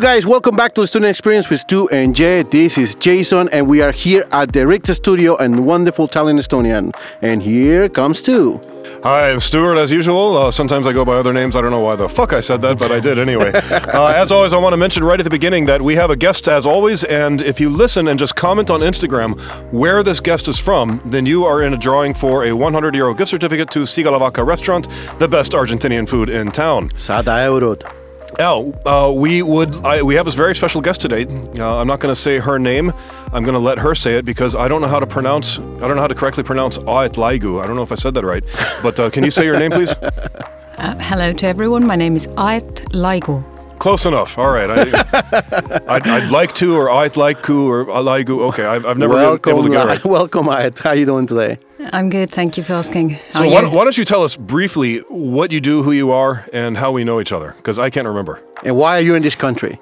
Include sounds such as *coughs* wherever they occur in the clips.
You guys, welcome back to the Estonian Experience with Stu and Jay. This is Jason, and we are here at the Richter Studio and wonderful Tallinn, Estonian. And here comes Stu. Hi, I'm Stuart as usual. Uh, sometimes I go by other names. I don't know why the fuck I said that, but I did anyway. *laughs* uh, as always, I want to mention right at the beginning that we have a guest as always, and if you listen and just comment on Instagram where this guest is from, then you are in a drawing for a 100 euro gift certificate to Sigalavaka restaurant, the best Argentinian food in town. Sada eurot. Now, uh, we would I, we have a very special guest today. Uh, I'm not going to say her name. I'm going to let her say it because I don't know how to pronounce. I don't know how to correctly pronounce Aet Laigu. I don't know if I said that right. But uh, can you say your name, please? *laughs* Uh, hello to everyone. My name is Aet Laigu. Close enough. All right. I, *laughs* I'd, I'd like to, or I'd like to, or Laigu. Okay, I've, I've never welcome, been able to get it right. *laughs* Welcome, Aet. How are you doing today? I'm good. Thank you for asking. How So why, why don't you tell us briefly what you do, who you are, and how we know each other? Because I can't remember. And why are you in this country?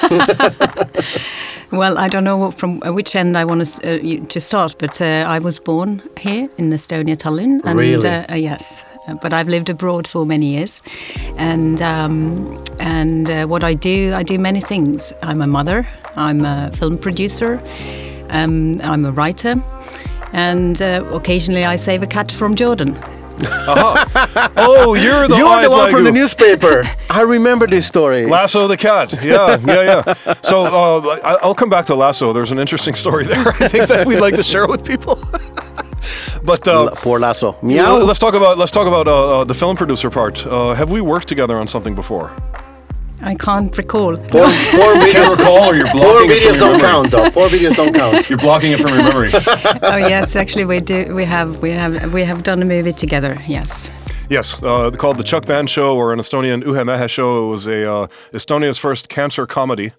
*laughs* Well, I don't know what, from which end I want to, uh, you- to start, but uh, I was born here in Estonia, Tallinn. And, Really? Uh, uh, yes. Uh, But I've lived abroad for many years, and um, and uh, what I do, I do many things. I'm a mother. I'm a film producer. Um, I'm a writer, and uh, occasionally I save a cat from Jordan. *laughs* Oh, you're the You're the Aet one from the newspaper. *laughs* I remember this story. Lasso the cat. Yeah, yeah, yeah. So uh, I- I'll come back to Lasso. There's an interesting story there. *laughs* I think that we'd like to share with people. but uh, La- Poor Lasso. yeah, Meow. let's talk about let's talk about uh, uh, the film producer part. Uh, have we worked together on something before? I can't recall. Poor, poor videos, recall, or you're poor videos don't count, though. Poor videos don't count. *laughs* You're blocking it from your memory. *laughs* oh yes, actually we do. We have we have we have done a movie together. Yes. yes, uh, called the Chuck Band Show, or an Estonian Ühe Mehe Show. It was a uh, Estonia's first cancer comedy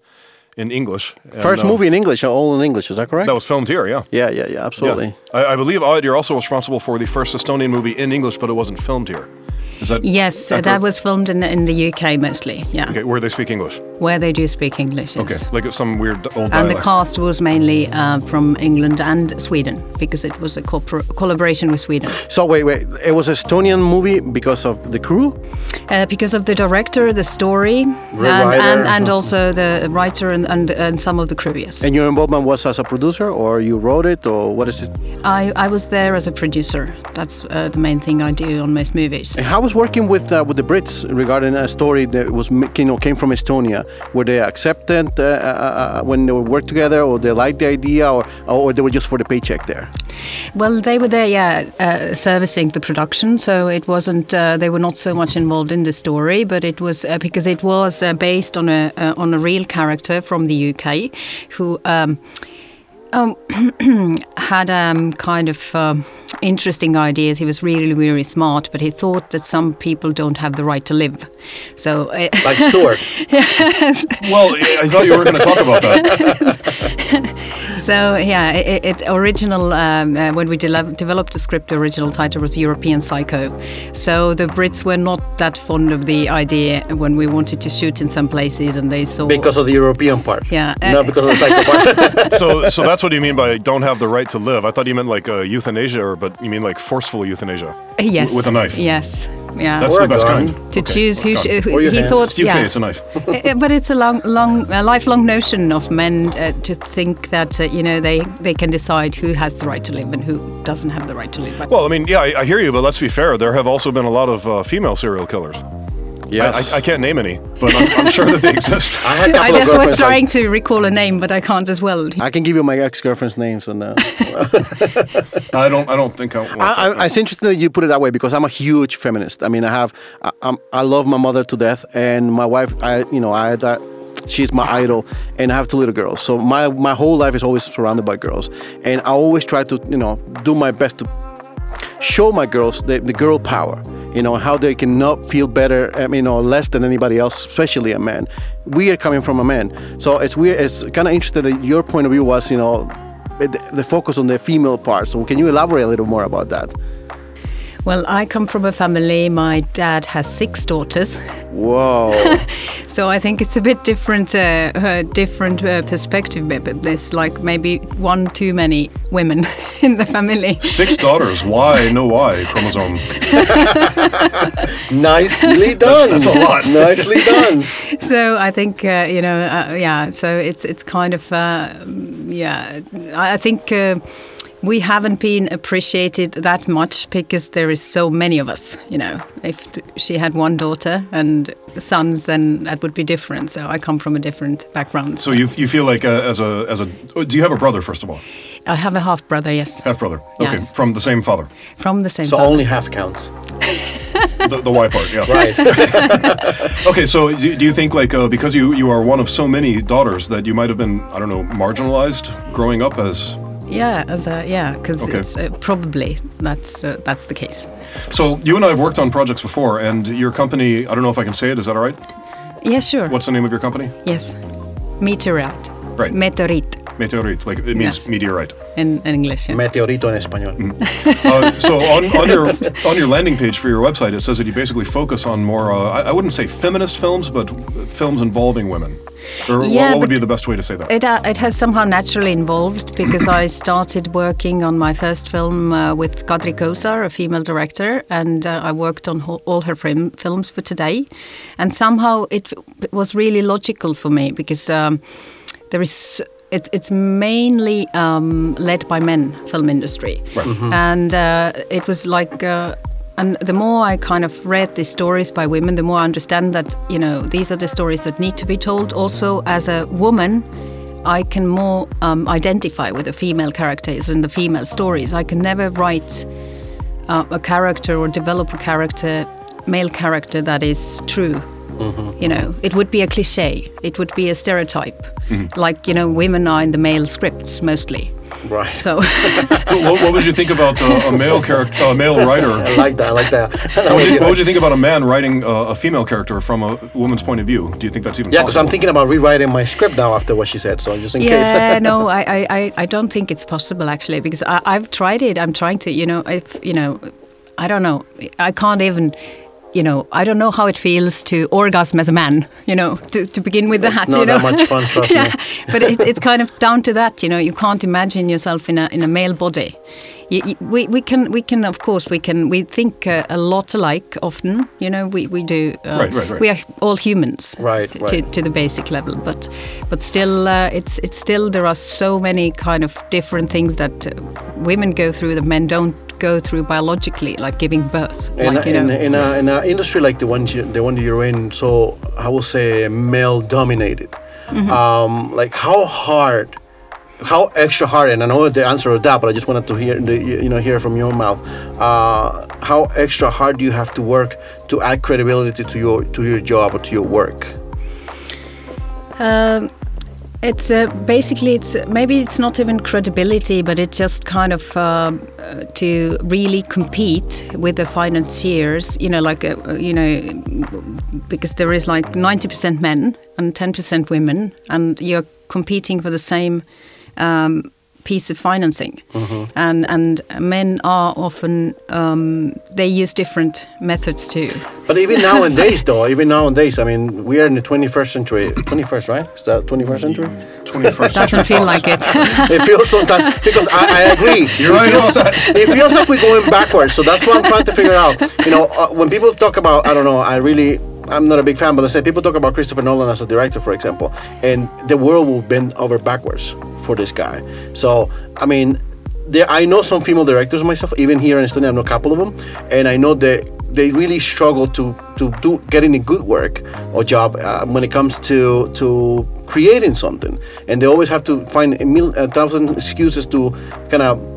in English. And, First uh, movie in English, all in English, is that correct? that was filmed here. Yeah. yeah, yeah, yeah, absolutely. Yeah. I, I believe Aet, you're also responsible for the first Estonian movie in English, but it wasn't filmed here. Is that Yes, uh, accurate? that was filmed in in the UK mostly. Yeah, okay? Where they speak English? where they do speak English. Yes. Okay, like it's some weird old And the cast was mainly uh, from England and Sweden because it was a corpor- collaboration with Sweden. So wait, wait. It was a Estonian movie because of the crew. Uh, because of the director, the story, and, and, and also the writer and, and, and some of the crew, yes. And your involvement was as a producer, or you wrote it, or what is it? I, I was there as a producer. That's uh, the main thing I do on most movies. And how was working with uh, with the Brits regarding a story that was you know came from Estonia? Were they accepted uh, uh, uh, when they would work together, or they liked the idea, or or they were just for the paycheck there? Well, they were there, yeah, uh, servicing the production. So it wasn't. Uh, they were not so much involved in the story, but it was uh, because it was uh, based on a uh, on a real character from the UK, who um, um, *clears throat* had um, kind of. Um, interesting ideas he was really really smart but he thought that some people don't have the right to live so uh, Like Stuart. *laughs* Well, I I thought you were going to talk about that. *laughs* So yeah, it, it original um, uh, when we de- developed the script, the original title was European Psycho. So the Brits were not that fond of the idea when we wanted to shoot in some places, and they saw Because of the European part. Yeah, No, uh, because of the psycho part. *laughs* So, so that's what you mean by don't have the right to live. I thought you meant like uh, euthanasia, or but you mean like forceful euthanasia yes with a knife. Yes, yeah. That's Or the best gun. kind. to Okay, choose who, sh- who he hands. thought. It's yeah. It's a knife. *laughs* Uh, but it's a long, long, a lifelong notion of men uh, to think that uh, you know they they can decide who has the right to live and who doesn't have the right to live. Well, I mean, yeah, I, I hear you, but let's be fair. There have also been a lot of uh, female serial killers. Yes. I, I can't name any, but I'm, I'm sure that they exist. *laughs* I had a I couple of just was girlfriends. like- trying to recall a name, but I can't as well. I can give you my ex-girlfriend's names and. Uh, I don't. I don't think I. want I, that. I, it's interesting that you put it that way because I'm a huge feminist. I mean, I have, I, I'm, I love my mother to death, and my wife, I, you know, I, that, she's my idol, and I have two little girls. So my, my whole life is always surrounded by girls, and I always try to, you know, do my best to show my girls the, the girl power. You know how they can not feel better, um, you know, less than anybody else, especially a man. We are coming from a man, so it's weird. It's kind of interesting that your point of view was, you know, the, the focus on the female part. So can you elaborate a little more about that? Well, I come from a family. My dad has six daughters, Whoa. *laughs* so I think it's a bit different, uh, uh, different uh, perspective. But but there's like maybe one too many women *laughs* in the family. Six daughters. Why? No why chromosome. *laughs* Nicely done. that's a lot. Nicely done. So I think uh, you know, uh, yeah. So it's it's kind of uh, yeah. I I think. We haven't been appreciated that much because there is so many of us. You know, if she had one daughter and sons, then that would be different. So I come from a different background. So you you feel like uh, as a as a oh, do you have a brother first of all? I have a half brother, yes, Half brother. Okay, Yes. from the same father. from the same. So father. only half counts. *laughs* The, the Y part. Yeah. Right. *laughs* Okay, so do, do you think like uh, because you you are one of so many daughters that you might have been I don't know marginalized growing up as yeah, as a yeah, because Okay. it's uh, probably that's uh, that's the case. so you and I have worked on projects before and your company I don't know if I can say it is that all right? Yeah, sure. What's the name of your company? Yes, meteorite. Right. Meteorite Meteorite, like it means Yes. meteorite. in, in English. Yes. Meteorito en español. Uh, so on, on your *laughs* on your landing page for your website, it says that you basically focus on more. Uh, I, I wouldn't say feminist films, but films involving women. Or what- Yeah, what, would be the best way to say that? It, uh, it has somehow naturally involved because I *coughs* started working on my first film uh, with Kadri Kõusaar, a female director, and uh, I worked on ho- all her film, films for today. And somehow it, it was really logical for me because um, there is. It's, it's mainly um, led by men film industry. Right. and uh, it was like uh, and the more i kind of read these stories by women the more i understand that you know these are the stories that need to be told. Also as a woman i can more um, identify with the female characters and the female stories. I can never write uh, a character or develop a character male character that is true. You know it would be a cliche it would be a stereotype like you know women are in the male scripts mostly Right. so *laughs* what, what would you think about uh, a male character, a male writer? I like that. I like that. What would, you, what would you think about a man writing uh, a female character from a woman's point of view? Do you think that's even yeah, because I'm thinking about rewriting my script now after what she said. So just in yeah, case. Yeah, *laughs* no, I, I, I- I don't think it's possible actually because I, I've tried it. I'm trying to, you know, if you know, I don't know. I can't even, you know, I don't know how it feels to orgasm as a man. You know, to, to begin with It's that. not you know? that much fun, trust me. *laughs* yeah, but it, it's kind of down to that. You know, you can't imagine yourself in a in a male body. You, you, we, we can we can of course we can we think uh, a lot alike often you know we, we do uh, Right, right, right. we are all humans Right, to, right. to the basic level but but still uh, it's it's still there are so many kind of different things that uh, women go through that men don't go through biologically like giving birth in, like a, you in, know a- in, a, in an industry like the one you, the one you're in, so I will say male dominated. Mm-hmm. Um, like how hard, how extra hard, and I know the answer to that, but I just wanted to hear the, you know hear from your mouth. Uh, how extra hard do you have to work to add credibility to your to your job or to your work? Um, it's uh, basically it's maybe it's not even credibility, but it's just kind of uh, to really compete with the financiers. You know, like uh, you know, because there is like ninety percent men and ten percent women, and you're competing for the same. Um, piece of financing and and men are often um, they use different methods too But even nowadays, though, even nowadays, I mean, we are in the 21st century. 21st, right? Is that 21st century? 21st doesn't feel like it *laughs* it feels sometimes because I, I agree. *laughs* You're it right feels, it feels like we're going backwards. So that's what I'm trying to figure out. You know, uh, when people talk about, I don't know, I really, I'm not a big fan, but let's say people talk about Christopher Nolan as a director, for example, and the world will bend over backwards for this guy. So I mean, there I know some female directors myself, even here in Estonia, I know a couple of them, and I know that they really struggle to to do getting a good work or job uh, when it comes to to creating something, and they always have to find a, mil, a thousand excuses to kind of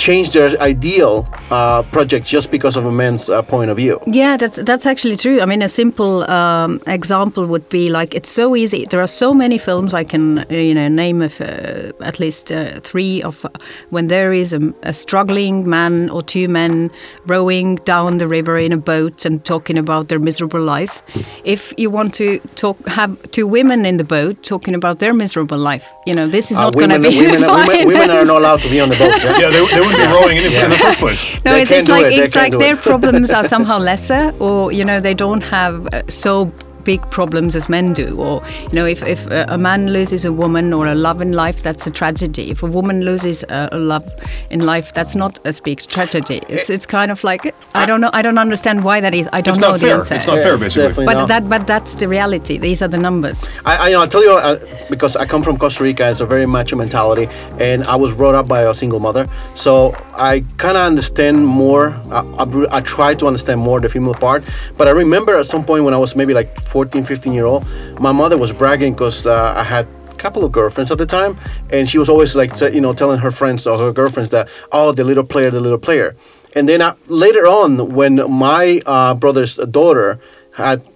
change their ideal uh, project just because of a man's uh, point of view. Yeah, that's that's actually true. I mean, a simple um, example would be like it's so easy. There are so many films I can uh, you know name of uh, at least uh, three of uh, when there is a, a struggling man or two men rowing down the river in a boat and talking about their miserable life. If you want to talk, have two women in the boat talking about their miserable life, you know, this is Uh, not going to be *laughs* women, women, women are not allowed to be on the boat. Yeah? Yeah, they, they, wouldn't be rowing in, in the first place. No, They it's, it's like it, it's can like do their it. problems are *laughs* somehow lesser, or you know they don't have uh, so big problems as men do. Or you know, if if uh, a man loses a woman or a love in life, that's a tragedy. If a woman loses a, a love in life, that's not a big tragedy. It's it's kind of like I don't know. I don't understand why that is. I don't It's know not the fair. answer. It's not Yeah, fair, it's basically. but not. that but that's the reality. These are the numbers. I, I, you know, I tell you, uh, because I come from Costa Rica, it's a very macho mentality, and I was brought up by a single mother, so I kind of understand more. I, I, I try to understand more the female part, but I remember at some point when I was maybe like 14, 15 year old, my mother was bragging because uh, I had a couple of girlfriends at the time, and she was always like, you know, telling her friends or her girlfriends that, oh, the little player, the little player. And then I, later on, when my uh, brother's daughter had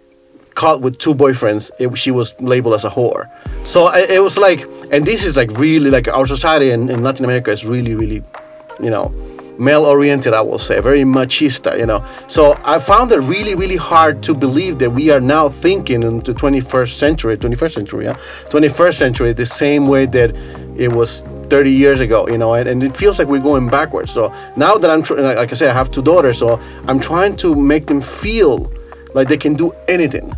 caught with two boyfriends, it, she was labeled as a whore. So it, it was like, and this is like really like our society in, in Latin America is really, really, you know, male oriented, I will say, very machista, you know. So I found it really, really hard to believe that we are now thinking in the 21st century, 21st century, yeah, 21st century, the same way that it was 30 years ago, you know, and, and it feels like we're going backwards. So now that I'm, tr- like I said, I have two daughters, so I'm trying to make them feel like they can do anything.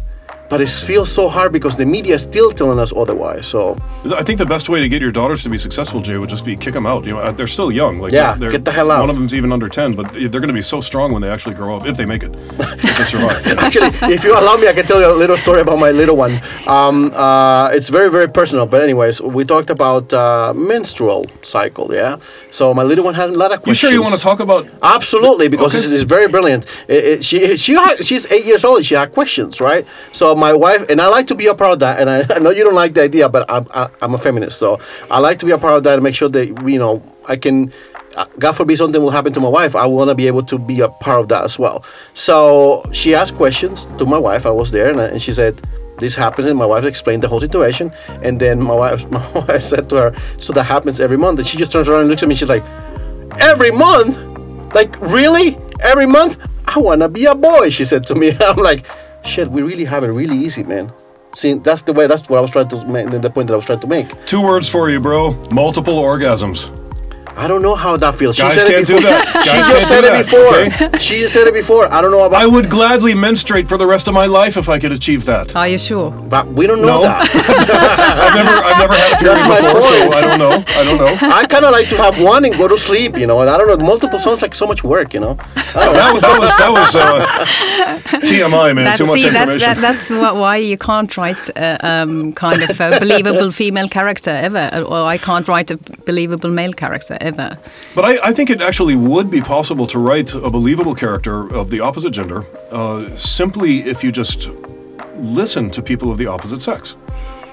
But it feels so hard because the media is still telling us otherwise. So I think the best way to get your daughters to be successful, Jay, would just be kick them out. You know, uh, they're still young. Like, Yeah, get the hell out. One of them's even under ten, but they're going to be so strong when they actually grow up, if they make it, if they survive. *laughs* actually, if you allow me, I can tell you a little story about my little one. Um, uh, it's very, very personal. But anyways, we talked about uh, menstrual cycle. Yeah. So my little one had a lot of questions. You sure you want to talk about? Absolutely, because Okay. this is very brilliant. It, it, she she had, she's eight years old. She had questions, right? So my wife and I like to be a part of that. And I, *laughs* I know you don't like the idea, but I'm I, I'm a feminist, so I like to be a part of that and make sure that you know I can. uh, God forbid something will happen to my wife. I want to be able to be a part of that as well. So she asked questions to my wife. I was there, and, I- and she said, "This happens." And my wife explained the whole situation. And then my wife, *laughs* my wife said to her, "So that happens every month." And she just turns around and looks at me. She's like, "Every month? Like really? Every month? I wanna be a boy," she said to me. *laughs* I'm like, "Shit, we really have it really easy, man." See, that's the way. That's what I was trying to make. The point that I was trying to make. Two words for you, bro. Multiple orgasms. I don't know how that feels. Guys she said can't it do before. that. She Guys just can't said do it that, before. okay? She said it before. I don't know about. I would gladly menstruate for the rest of my life if I could achieve that. Are you sure? but we don't know No. that. *laughs* I've never, I've never had a period That's my before, so point. I don't know. I don't know. I kind of like to have one and go to sleep, you know. And I don't know. Multiple sounds like so much work, you know. That, was- that was that was uh, TMI, man. That's, Too much see, that's, information. that, that's wh- why you can't write uh, um, kind of a believable female character ever, or I can't write a believable male character ever. But I, I think it actually would be possible to write a believable character of the opposite gender uh, simply if you just listen to people of the opposite sex.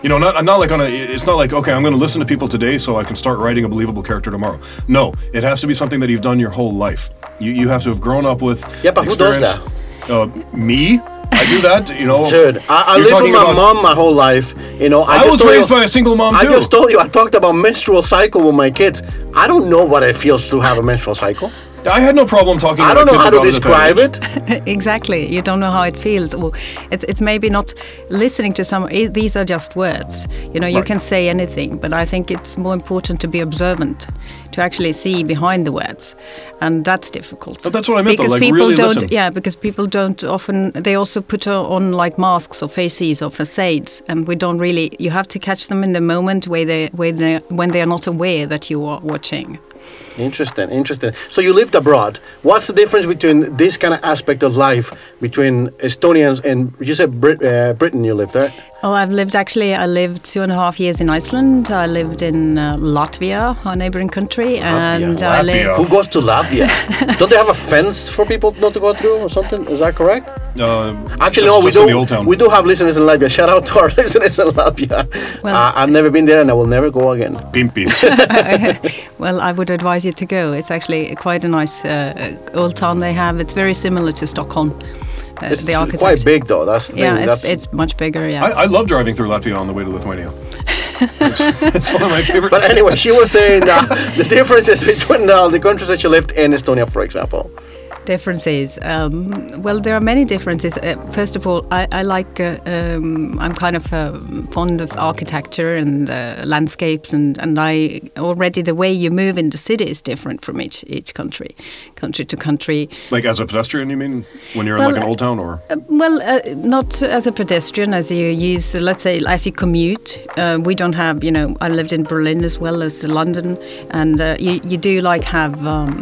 You know, not, not like on a. It's not like okay, I'm going to listen to people today so I can start writing a believable character tomorrow. No, it has to be something that you've done your whole life. You, you have to have grown up with. Yeah, but who does experience. Uh, me, I do that. You know, Dude, I, I lived with my about- mom my whole life. You know, I, I was raised you, by a single mom I too. just told you I talked about menstrual cycle with my kids. I don't know what it feels to have a menstrual cycle. I had no problem talking. I don't know how to about it at describe it. *laughs* exactly. You don't know how it feels. Or it's it's maybe not listening to some. i- These are just words. You know, you Right. can say anything, but I think it's more important to be observant, to actually see behind the words, and that's difficult. But that's what I meant, though, Because like, people really don't. listen. Yeah, because people don't often. They also put on like masks or faces or facades, and we don't really. You have to catch them in the moment where they where they when they are not aware that you are watching. Interesting, interesting. So you lived abroad. What's the difference between this kind of aspect of life between Estonians and you said Brit- uh, Britain? You lived there. Oh, I've lived actually. I lived two and a half years in Iceland. I lived in uh, Latvia, our neighboring country, and I Latvia. lived. Who goes to Latvia? *laughs* don't they have a fence for people not to go through or something? Is that correct? Uh, Actually, just- no, we just in the do. We do have listeners in Latvia. Shout out to our *laughs* listeners in Latvia. Well- uh, I've never been there, and I will never go again. Pimpies. *laughs* Well, I would advise you to go. It's actually quite a nice uh, old town they have. It's very similar to Stockholm. Uh, It's the architecture. quite big, though. That's the Yeah, thing. it's, That's, it's much bigger. Yeah, I, I love driving through Latvia on the way to Lithuania. *laughs* It's, it's one of my favorite. but anyway, she was saying uh, *laughs* the differences between uh, the countries that she lived in Estonia, for example. differences. Um, well, there are many differences. Uh, first of all, I, I like. Uh, um, I'm kind of uh, fond of architecture and uh, landscapes, and, and I already the way you move in the city is different from each each country, country to country. Like as a pedestrian, you mean when you're Well, in like an old town, or Uh, well, uh, not as a pedestrian, as you use, let's say, as you commute. Uh, we don't have, you know, I lived in Berlin as well as London, and uh, you, you do like have um,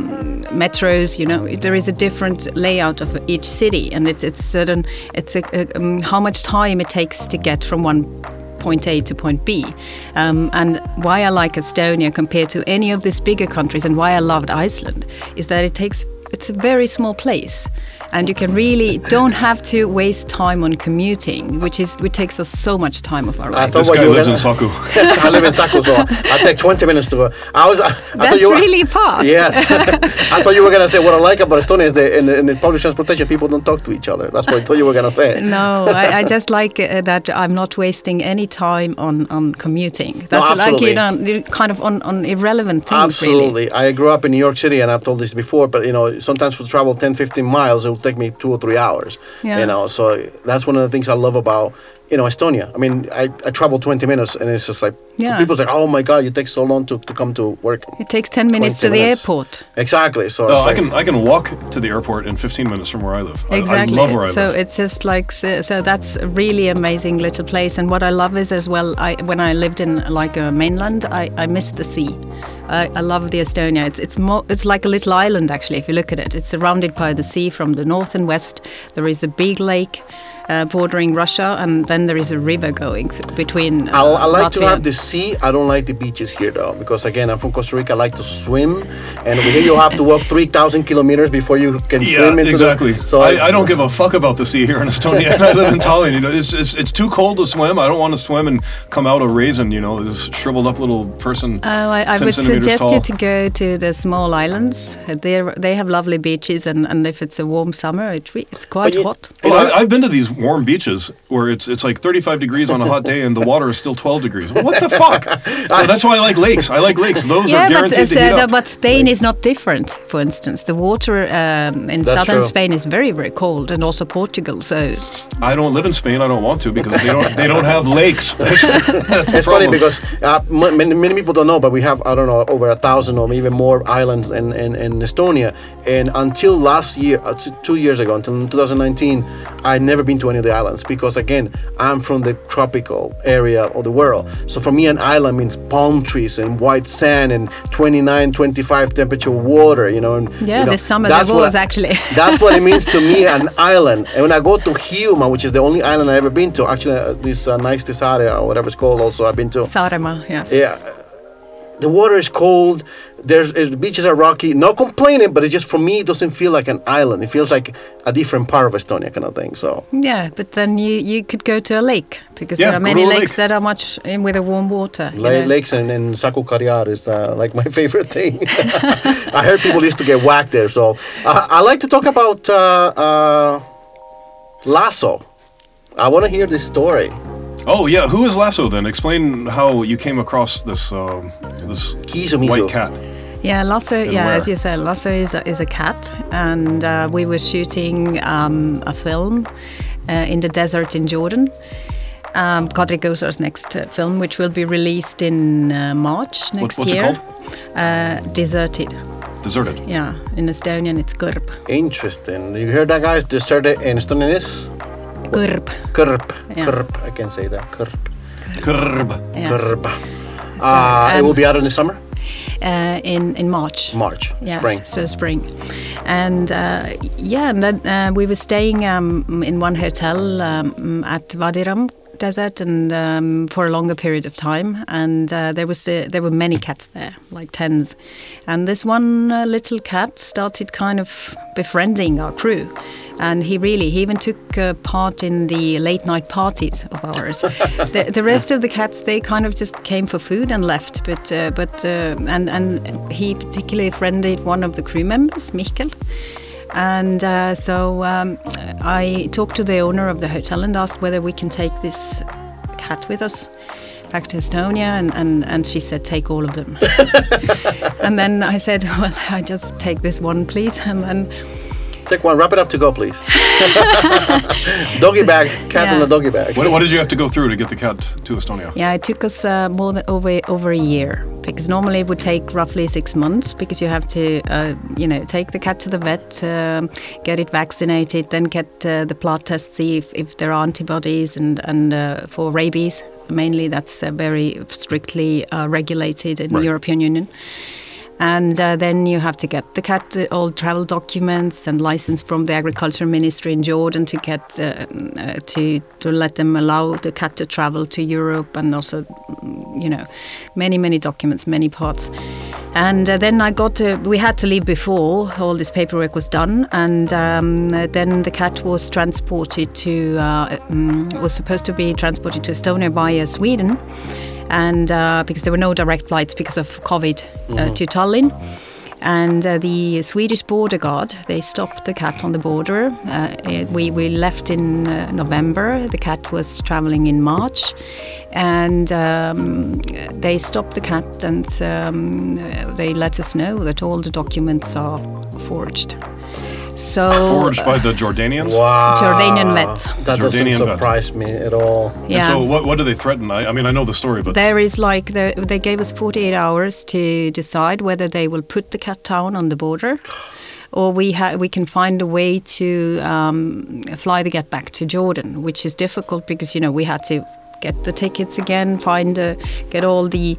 metros. You know, there is a different layout of each city, and it's it's certain. It's a, a, um, how much time it takes to get from one point A to point B. Um, and why I like Estonia compared to any of these bigger countries and why I loved Iceland is that it takes it's a very small place and you can really don't have to waste time on commuting, which is which takes us so much time of our I life. thought this guy you were lives in gonna- Saku. *laughs* I live in Saku, so I take 20 minutes to go. I was. I, I thought That's you were, really fast. Yes, *laughs* I thought you were gonna say what I like about Estonia is that in, in the public transportation people don't talk to each other. That's what I thought you were gonna say. No, I, I just like uh, that I'm not wasting any time on, on commuting. That's like absolutely. you know, kind of on, on irrelevant things. Really. Absolutely. I grew up in New York City, and I've told this before, but you know, sometimes to travel 10, 15 miles, it will take me two or three hours. Yeah. You know, so that's one of the things I love about you know Estonia. I mean, I, I travel 20 minutes, and it's just like Yeah. people's like, oh my god, you take so long to, to come to work. It takes 10 minutes 20 to the minutes. airport. Exactly. So Oh, I like- can I can walk to the airport in 15 minutes from where I live. Exactly. I, love where I so live. it's just like so, so that's a really amazing little place. And what I love is as well. I when I lived in like a mainland, I, I missed the sea. I, I love the Estonia. It's it's more it's like a little island actually. If you look at it, it's surrounded by the sea from the north and west. There is a big lake. Uh, bordering Russia, and then there is a river going th- between. Uh, I, I like to have the sea. I don't like the beaches here though, because again, I'm from Costa Rica. I like to swim, and over here you have to walk three thousand kilometers before you can yeah, swim into exactly. the. So I, I don't give a fuck about the sea here in Estonia. *laughs* I live in Tallinn. You know, it's, it's it's too cold to swim. I don't want to swim and come out a raisin. You know, this shriveled up little person. Oh, I, I would suggest tall. you to go to the small islands. They they have lovely beaches, and, and if it's a warm summer, it, it's quite you- hot. Oh, I, I've been to these warm beaches where it's it's like 35 degrees on a hot day and the water is still 12 degrees. What the fuck? *laughs* So that's why I like lakes. I like lakes. Those are yeah, but, guaranteed uh, to heat so- up. but Spain is not different. For instance, the water um, in That's southern true. Spain is very very cold, and also Portugal. So I don't live in Spain. I don't want to because they don't they don't have lakes. *laughs* That's the It's funny because uh, many, many people don't know, but we have I don't know over a thousand or even more islands in, in, in Estonia. And until last year, uh, two years ago, until 2019, I'd never been to any of the islands because again, I'm from the tropical area of the world. So for me, an island means palm trees and white sand and 29, 25 temperature water. You know, and Yeah, you know, this summer that's what was I- actually. *laughs* that's what it means to me, an *laughs* island. And when I go to Hiiumaa, which is the only island I've ever been to, actually, uh, this uh, nice Tisarea or whatever it's called, also I've been to. Saaremaa, yes. Yeah, the water is cold. There's the beaches are rocky. No complaining, but it just for me it doesn't feel like an island. It feels like a different part of Estonia, kind of thing. So Yeah, but then you, you could go to a lake because Yeah, there are many lakes lake. that are much in with a warm water. you La- know. lakes and, and Saku Karjäär is uh, like my *laughs* favorite thing. *laughs* I heard people used to get whacked there. So uh, I like to talk about uh, uh, Lasso. I want to hear this story. Oh yeah, who is Lasso then? Explain how you came across this um, this Kizumizu. white cat. Yeah, Lasso. Yeah, where? as you said, Lasso is a, is a cat, and uh, we were shooting um, a film uh, in the desert in Jordan. Um, Kadri Kõusaar's next uh, film, which will be released in uh, March next what's it year. called? Uh, Deserted. Deserted. Yeah, in Estonian it's Kõrb. Interesting. You hear that, guys? Deserted in Estonian is Kõrb. Körp. Yeah. Körp. I can say that. Körp. Krb. Yes. Körp. Uh, it um, will be out in the summer, Uh, in in March. March, Yes, spring. so spring, and uh, yeah, and then uh, we were staying um, in one hotel um, at Wadi Rum desert and um, for a longer period of time, and uh, there was uh, there were many cats there, like tens, and this one uh, little cat started kind of befriending our crew. And he really, he even took uh, part in the late night parties of ours. *laughs* the, the rest of the cats, they kind of just came for food and left. But uh, but uh, and and he particularly friended one of the crew members, Michael. And uh, so um, I talked to the owner of the hotel and asked whether we can take this cat with us back to Estonia, and, and, and she said, take all of them. *laughs* and then I said, well, I just take this one, please. And then Take one. Wrap it up to go, please. *laughs* doggy bag. Cat in the a doggy bag. What, what did you have to go through to get the cat to Estonia? Yeah, it took us uh, more than over over a year because normally it would take roughly six months because you have to, uh, you know, take the cat to the vet, um, get it vaccinated, then get uh, the blood test, see if, if there are antibodies, and and uh, for rabies mainly that's uh, very strictly uh, regulated in Right. the European Union. And uh, then you have to get the cat uh, all travel documents and license from the agriculture ministry in Jordan to get uh, uh, to to let them allow the cat to travel to Europe and also, you know, many many documents, many parts. And uh, then I got to. We had to leave before all this paperwork was done, and um, then the cat was transported to um, was supposed to be transported to Estonia via Sweden and uh, because there were no direct flights because of COVID uh, to Tallinn. And uh, the Swedish border guard, they stopped the cat on the border. Uh, we, we left in uh, November. The cat was traveling in March. And um, they stopped the cat and um, they let us know that all the documents are forged. So Forged by the Jordanians? Wow. Jordanian vet. That Jordanian doesn't vet. surprise me at all. yeah. And so what, what do they threaten? I, I mean, I know the story, but There is like the, they gave us 48 hours to decide whether they will put the cat down on the border, or we ha- we can find a way to um, fly the cat back to Jordan, which is difficult because you know we had to get the tickets again, find uh, get all the.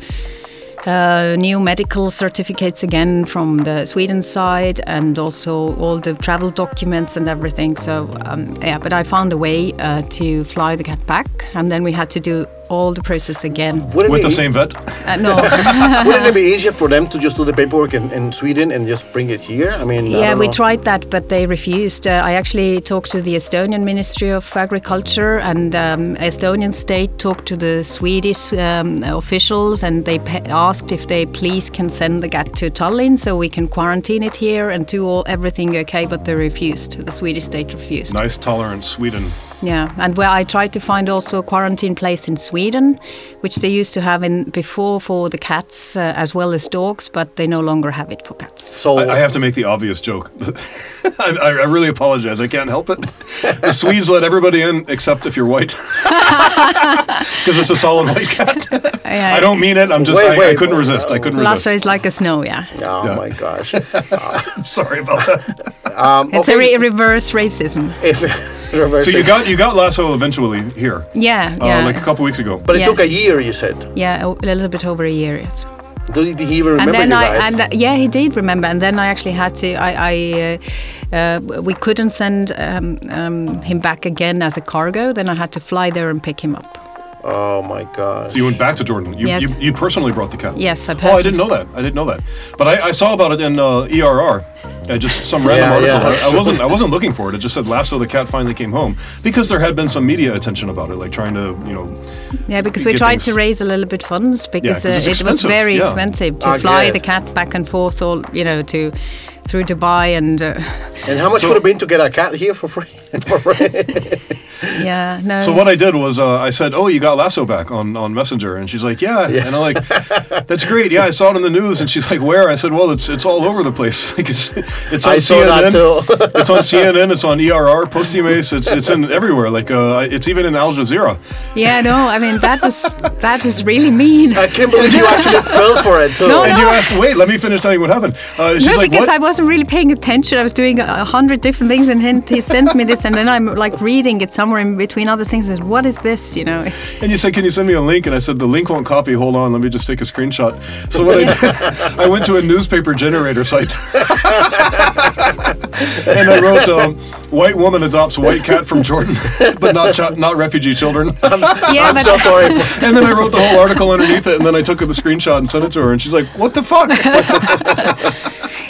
Uh, new medical certificates again from the Sweden side, and also all the travel documents and everything. So um, yeah, but I found a way uh, to fly the cat back, and then we had to do all the process again. Would it with be, the same vet? *laughs* Uh, no, *laughs* Wouldn't it be easier for them to just do the paperwork in, in Sweden and just bring it here? I mean, yeah, don't we tried that, but they refused. Uh, I actually talked to the Estonian Ministry of Agriculture, and um, Estonian state talked to the Swedish um, officials, and they pe- asked if they please can send the cat to Tallinn so we can quarantine it here and do all everything okay. But they refused. The Swedish state refused. Nice, tolerant Sweden. Yeah, and where I tried to find also a quarantine place in Sweden, which they used to have in before for the cats uh, as well as dogs, but they no longer have it for cats. So I, I have to make the obvious joke. *laughs* I, I I really apologize. I can't help it. The Swedes let everybody in except if you're white. *laughs* Because it's a solid white cat. I don't mean it. I'm just, Wait, I, I couldn't wait, resist. I couldn't Lasso resist. is like a snow, yeah. Oh Yeah. my gosh. *laughs* Sorry about that. Um, It's okay, a re- reverse racism. if, So you got you got Lasso eventually here, Yeah, uh, yeah. like a couple weeks ago. but it yeah. took a year, you said. yeah, a little bit over a year, yes. Did he even And remember then you I, guys? and uh, yeah, he did remember. And then I actually had to. I, I uh, uh, we couldn't send um, um, him back again as a cargo. Then I had to fly there and pick him up. oh my god. So you went back to Jordan. You, Yes. you, you personally brought the cat. Yes, I Oh, I didn't know that. I didn't know that. But I, I saw about it in uh, ERR. Uh, just some random Yeah, article. yeah, I, I wasn't. I wasn't looking for it. It just said Lasso the cat finally came home because there had been some media attention about it, like trying to, you know, Yeah, because we Get tried things- to raise a little bit funds because it's uh, it was very yeah. expensive to I fly get the cat back and forth, all you know, to through Dubai and uh, and how much So- would it been to get a cat here for free? *laughs* for free? *laughs* yeah, no. So what I did was uh, I said, "Oh, you got Lasso back on, on Messenger," and she's like, "Yeah,", and I'm like, "That's great, yeah, I saw it in the news." And she's like, "Where?" I said, "Well, it's it's all over the place. *laughs* like it's it's on I saw CNN, that too. it's on CNN, it's on ERR, Postimees, it's it's in everywhere. Like uh, it's even in Al Jazeera. yeah, no. I mean that was that was really mean. I can't believe you actually fell for it too. No, And no. you asked, "Wait, let me finish telling you what happened." Uh, she's no, like, because "What?" I wasn't really paying attention. I was doing a a hundred different things, and then he sends me this, and then I'm like reading it somewhere in between other things. And what is this? You know? And you said, "Can you send me a link?" And I said, "The link won't copy. Hold on, let me just take a screenshot." So what I did, I went to a newspaper generator site, *laughs* and I wrote, um, "White woman adopts white cat from Jordan, but not ch- not refugee children." *laughs* Yeah, I'm but so sorry. *laughs* And then I wrote the whole article underneath it, and then I took the screenshot and sent it to her, and she's like, "What the fuck?"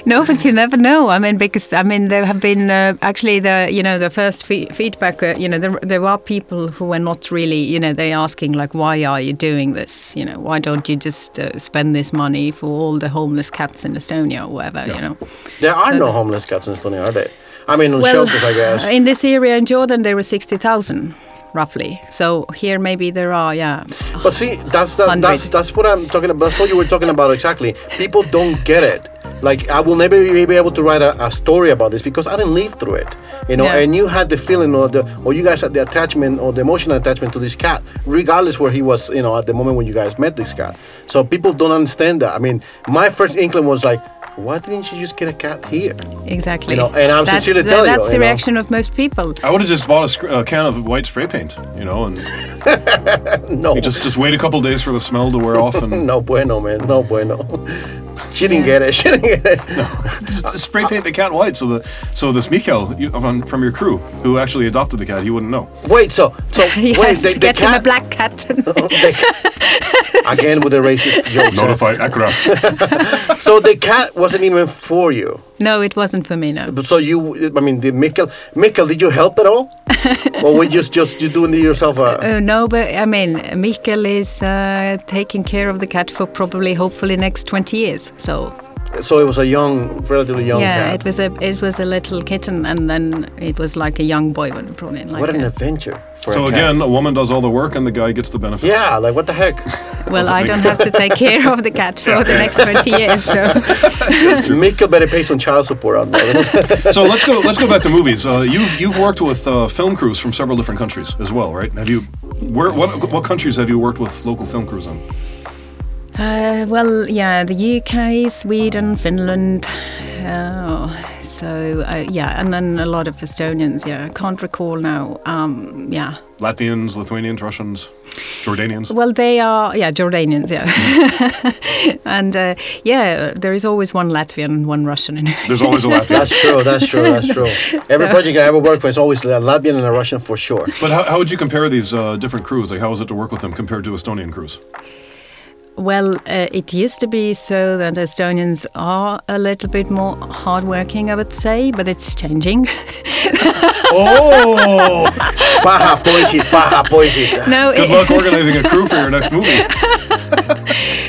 No, but you never know. I mean, because I mean, there have been uh, actually the you know the first fe- feedback. Uh, you know, there there are people who are not really you know they asking like, why are you doing this? You know, why don't you just uh, spend this money for all the homeless cats in Estonia or whatever? You know. there are So no the- homeless cats in Estonia, are they? I mean, on shelters, I guess. In this area in Jordan, there were sixty thousand. Roughly. So here maybe there are yeah. But see, that's Hundred. that's that's what I'm talking about. That's what you were talking about exactly. People don't get it. Like I will never be be able to write a, a story about this because I didn't live through it. You know, Yeah. and you had the feeling or the or you guys had the attachment or the emotional attachment to this cat, regardless where he was. You know, at the moment when you guys met this cat. So people don't understand that. I mean, my first inkling was like, why didn't you just get a cat here? Exactly. You know, and I'm that's, sincerely uh, telling you, That's you the know. reaction of most people. I would have just bought a, sc- a can of white spray paint, you know, and *laughs* No, just just wait a couple days for the smell to wear off and *laughs* no bueno, man, no bueno. *laughs* She didn't get it. She didn't get it. *laughs* just, just spray paint the cat white. So the so this Mikael you, from, from your crew who actually adopted the cat, he wouldn't know. Wait, so so *laughs* wait, yes, the, the get him a black cat. the- again with the racist jokes. huh? Notify Akra. So the cat wasn't even for you. No, it wasn't for me. No. So you, I mean, the Mikkel, Mikkel, did you help at all, *laughs* or were you just just you doing it yourself? Uh, Uh, no, but I mean, Mikkel is uh, taking care of the cat for probably, hopefully, next twenty years. So so it was a young, relatively young yeah, cat. it was a it was a little kitten, and then it was like a young boy when brought in. Like what an a- adventure! So a cat. again, a woman does all the work and the guy gets the benefits. yeah, like what the heck? *laughs* well, I don't *laughs* have to take care of the cat for the next twenty years. So *laughs* Mikkel better pay some child support on that. So let's go. Let's go back to movies. Uh, you've you've worked with uh, film crews from several different countries as well, right? Have you? Where what what countries have you worked with local film crews in? Uh, well, yeah, the UK, Sweden, Finland. Uh, so uh, yeah, and then a lot of Estonians. Yeah, I can't recall now. Um, yeah. Latvians, Lithuanians, Russians, Jordanians. Well, they are yeah Jordanians. Yeah, *laughs* and uh, yeah, there is always one Latvian and one Russian in it. There's always a Latvian. that's true. That's true. That's true. *laughs* Every So- project I ever worked for is always a Latvian and a Russian for sure. But how, how would you compare these uh, different crews? Like, how was it to work with them compared to Estonian crews? Well, uh, it used to be so that Estonians are a little bit more hardworking, I would say, but it's changing. *laughs* Oh, Paha poisit, paha poisit. no, good it- luck *laughs* organizing a crew for your next movie.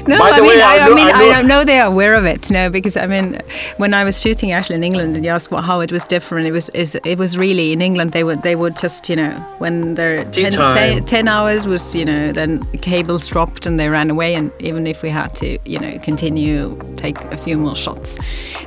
No, By I the mean, way, I, I I know- mean, I I, know- know they are aware of it. No, because I mean, when I was shooting actually in England, and you asked what, how it was different, it was is, it was really in England they would they would just you know when their Tea 10, 10 10 hours was you know then cables dropped and they ran away, and even if we had to you know continue take a few more shots,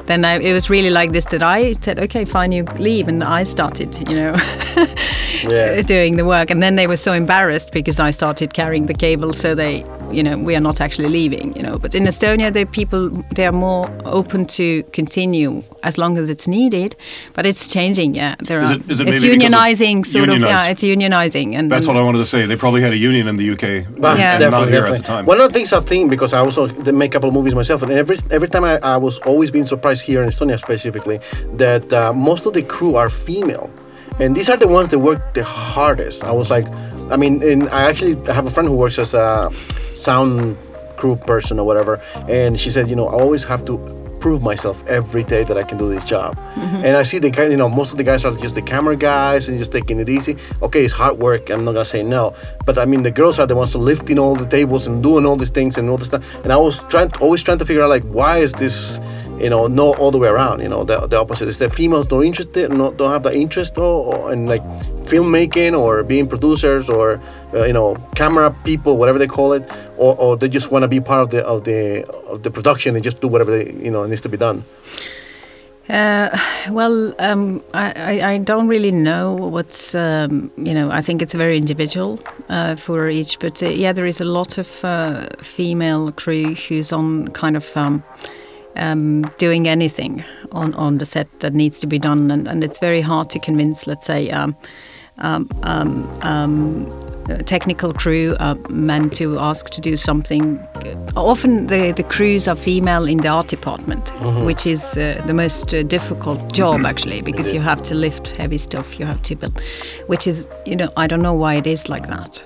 then I, it was really like this that I said okay fine you leave, and I started you know *laughs* Yeah. doing the work, and then they were so embarrassed because I started carrying the cable, so they, you know, we are not actually leaving, you know. But in Estonia, the people they are more open to continue as long as it's needed, but it's changing. Yeah, there Is are. it- is it it's maybe because of unionizing, sort of. Yeah, it's unionizing, and That's what I wanted to say. They probably had a union in the UK, But Yeah. and definitely, not here definitely. at the time. One of the things I think because I also did make a couple of movies myself, and every every time I, I was always being surprised here in Estonia specifically that uh, most of the crew are female, and these are the ones that work the hardest. I was like, I mean, and I actually have a friend who works as a sound crew person or whatever, and she said, you know, I always have to prove myself every day that I can do this job. Mm-hmm. And I see the guy, you know, most of the guys are just the camera guys and just taking it easy. Okay, it's hard work. I'm not gonna say no, but I mean the girls are the ones who lifting all the tables and doing all these things and all this stuff. And I was trying, always trying to figure out like why is this, you know, no all the way around. You know, the, the opposite is that females don't interested, not don't have the interest or, or in like filmmaking or being producers or uh, you know camera people, whatever they call it, or, or they just want to be part of the of the of the production and just do whatever they, you know needs to be done. Uh, *sighs* well, um, I, I, I don't really know what's, um, you know, I think it's very individual uh, for each, but uh, yeah, there is a lot of uh, female crew who's on kind of um, um, doing anything on, on the set that needs to be done, and, and it's very hard to convince, let's say, um, um, um, um, technical crew uh, men to ask to do something. Often the, the crews are female in the art department, which is uh, the most uh, difficult job actually, because you have to lift heavy stuff, you have to build, which is, you know, I don't know why it is like that.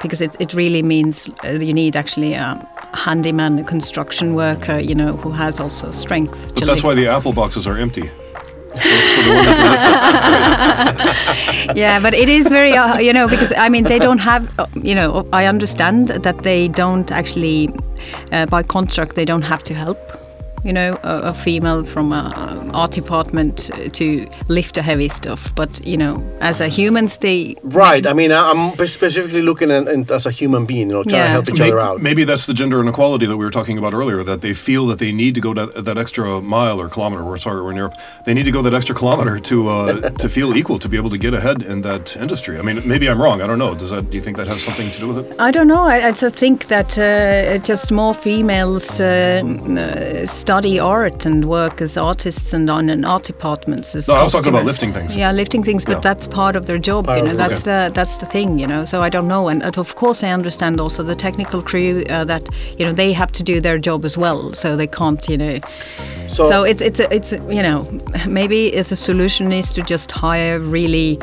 Because it, it really means uh, you need actually a handyman, a construction worker, you know, who has also strength. But that's why the apple boxes are empty. So, so the woman can lift it. yeah, but it is very, uh, you know, because I mean, they don't have, uh, you know, I understand that they don't actually, uh, by contract, they don't have to help. You know, a, a female from a art department to lift the heavy stuff. But you know, as a humans, they Right. I mean, I- I'm specifically looking at, at as a human being, you know, trying to help each Maybe, other out. maybe that's the gender inequality that we were talking about earlier. That they feel that they need to go that, that extra mile or kilometer. We're sorry, we're in Europe. They need to go that extra kilometer to uh, *laughs* to feel equal to be able to get ahead in that industry. I mean, maybe I'm wrong. I don't know. Does that? Do you think that has something to do with it? I don't know. I, I think that uh, just more females uh, uh, study art and work as artists and on in art departments. As No, I was talking about lifting things. Yeah, lifting things, but Yeah. that's part of their job. Part you know, it, that's the that's the thing. You know, so I don't know. And, and of course, I understand also the technical crew uh, that you know they have to do their job as well, so they can't. You know, So, so it's it's it's you know *laughs* maybe as a solution is to just hire really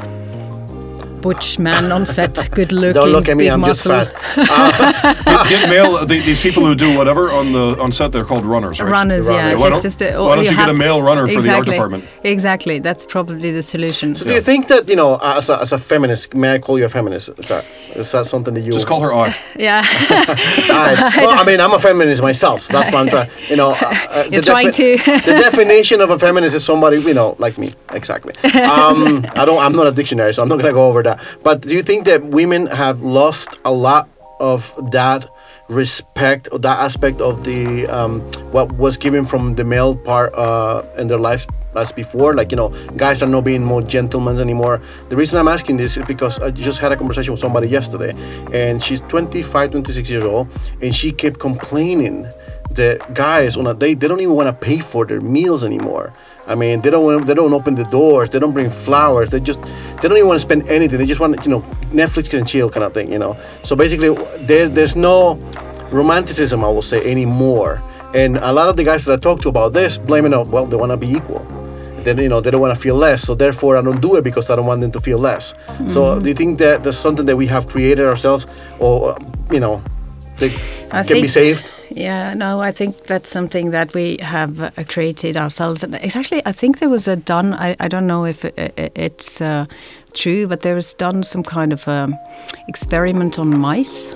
butch man on set, *laughs* good looking, don't look at me. big I'm just muscle. fat. *laughs* Get, get male. The, these people who do whatever on the on set, they're called runners, right? Runners, yeah. Why don't, just, uh, why don't you, get a male runner for the art Exactly. department? Exactly, that's probably the solution. So do you think that you know, as a, as a feminist, may I call you a feminist? Is that is that something that you Just call her I. *laughs* yeah, I, well, I mean, I'm a feminist myself, so that's why I'm trying. You know, uh, uh, You're trying to. the definition of a feminist is somebody you know like me, exactly. Um, I don't. I'm not a dictionary, so I'm not gonna go over that. But do you think that women have lost a lot of that respect, or that aspect of the um, what was given from the male part uh, in their lives? As before, like you know, guys are not being more gentlemen anymore. The reason I'm asking this is because I just had a conversation with somebody yesterday, and she's 25, 26 years old, and she kept complaining the guys on a date they don't even want to pay for their meals anymore. I mean, they don't they don't open the doors, they don't bring flowers, they just they don't even want to spend anything. They just want you know Netflix and chill kind of thing, you know. So basically, there there's no romanticism, I will say, anymore. And a lot of the guys that I talk to about this blame it on oh, well, they want to be equal. Then you know they don't want to feel less, so therefore I don't do it because I don't want them to feel less. So mm-hmm. do you think that that's something that we have created ourselves, or you know, they I can be saved? Yeah, no, I think that's something that we have uh, created ourselves. And it's actually, I think there was a done. I, I don't know if it, it- it's uh, true, but there was done some kind of um, experiment on mice.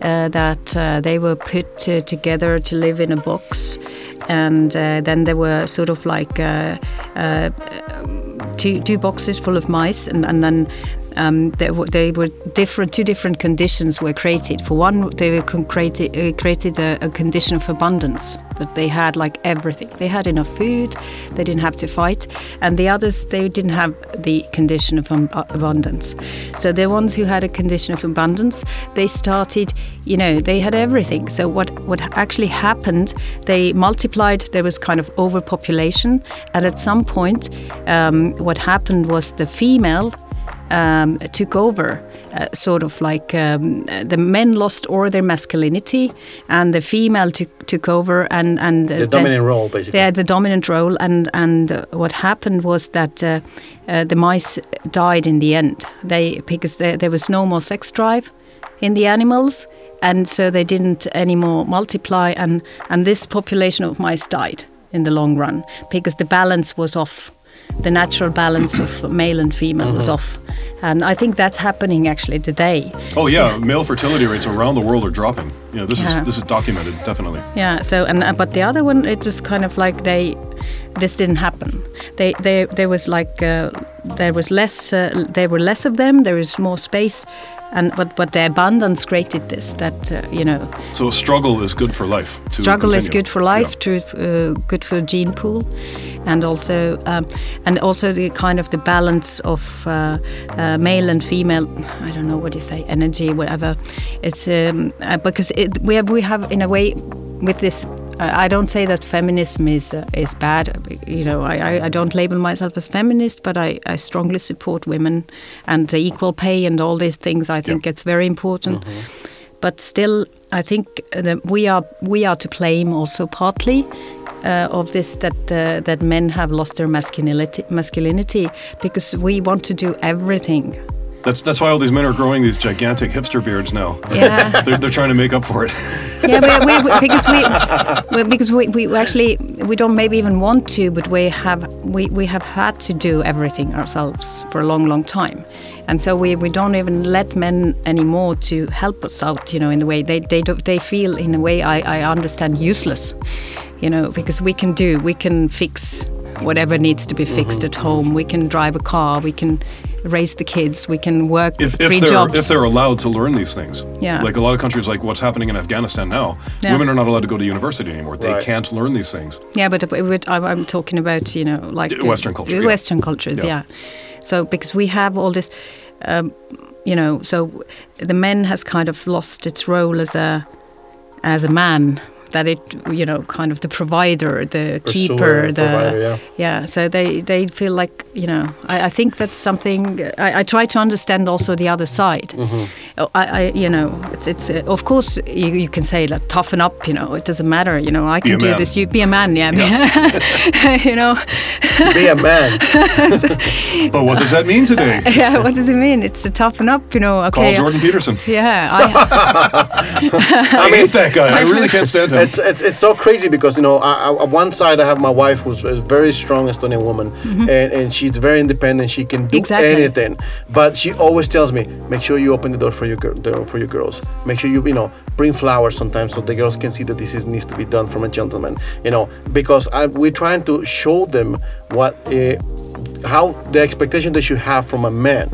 Uh, that uh, they were put uh, together to live in a box, and uh, then there were sort of like uh, uh, two two boxes full of mice, and, and then um, they, they were different. Two different conditions were created. For one, they were created uh, created a, a condition of abundance, that they had like everything. They had enough food. They didn't have to fight, and the others they didn't have the condition of um, abundance. So the ones who had a condition of abundance, they started. You know, they had everything. So what what actually happened? They multiplied. There was kind of overpopulation, and at some point, um, what happened was the female um, took over, uh, sort of like um, the men lost all their masculinity, and the female took took over, and and uh, The then- dominant role, basically. They had the dominant role, and and uh, what happened was that uh, uh, the mice died in the end. They because there, there was no more sex drive in the animals, and so they didn't anymore multiply, and and this population of mice died in the long run because the balance was off. The natural balance of male and female was off, and I think that's happening actually today. Oh yeah, male fertility rates around the world are dropping. You know, this Yeah. is this is documented definitely. Yeah. So and uh, but the other one, it was kind of like they, this didn't happen. They they there was like uh, there was less uh, there were less of them. There was more space, and but but the abundance created this that uh, you know So struggle is good for life. to struggle is good for life, to, uh, good for gene pool, and also um, and also the kind of the balance of uh, uh, male and female. I don't know what you say, energy, whatever. It's um, uh, because it, we have we have in a way with this. I don't say that feminism is uh, is bad. You know, I, I- don't label myself as feminist, but I, I strongly support women and equal pay and all these things. I think it's very important but still I think that we are we are to blame also partly uh, of this that uh, that men have lost their masculinity masculinity because we want to do everything. That's that's why all these men are growing these gigantic hipster beards now. Yeah. *laughs* they're, they're trying to make up for it. yeah, we, we, we- *laughs* because we, we because we, we actually we don't maybe even want to, but we have we, we have had to do everything ourselves for a long, long time, and so we, we don't even let men anymore to help us out. You know, in the way they they do, they feel in a way I, I understand useless, you know, because we can do, we can fix whatever needs to be fixed Mm-hmm. at home. We can drive a car. We can raise the kids. We can work if, three if they're jobs. if they're allowed to learn these things. Yeah. Like a lot of countries, like what's happening in Afghanistan now, Yeah. women are not allowed to go to university anymore. They Right. can't learn these things. Yeah, but would- I'm I'm talking about you know like The Western culture, the yeah. Western cultures, Yeah. yeah. So because we have all this, um, you know, so the men has kind of lost its role as a as a man. That it, you know, kind of the provider, the Pursuer, keeper, the provider, yeah. So they they feel like you know. I, I think that's something. I, I try to understand also the other side. Mm-hmm. I, I, you know, it's it's uh, of course you, you can say like toughen up. You know, it doesn't matter. You know, I can a do man. this. You be a man. Yeah. *laughs* you know. Be a man. *laughs* But what does that mean today? *laughs* Yeah. What does it mean? It's to toughen up. You know. Call Okay. Jordan Peterson. Yeah. I, I, hate that guy. I really can't stand him. It's, it's, it's so crazy because you know I, I, on one side I have my wife who's a very strong Estonian woman and, and she's very independent she can do Mm-hmm. Exactly. anything but she always tells me make sure you open the door for your gir- door for your girls make sure you you know bring flowers sometimes so the girls can see that this is, needs to be done from a gentleman you know because I, we're trying to show them what uh, how the expectation they should have from a man.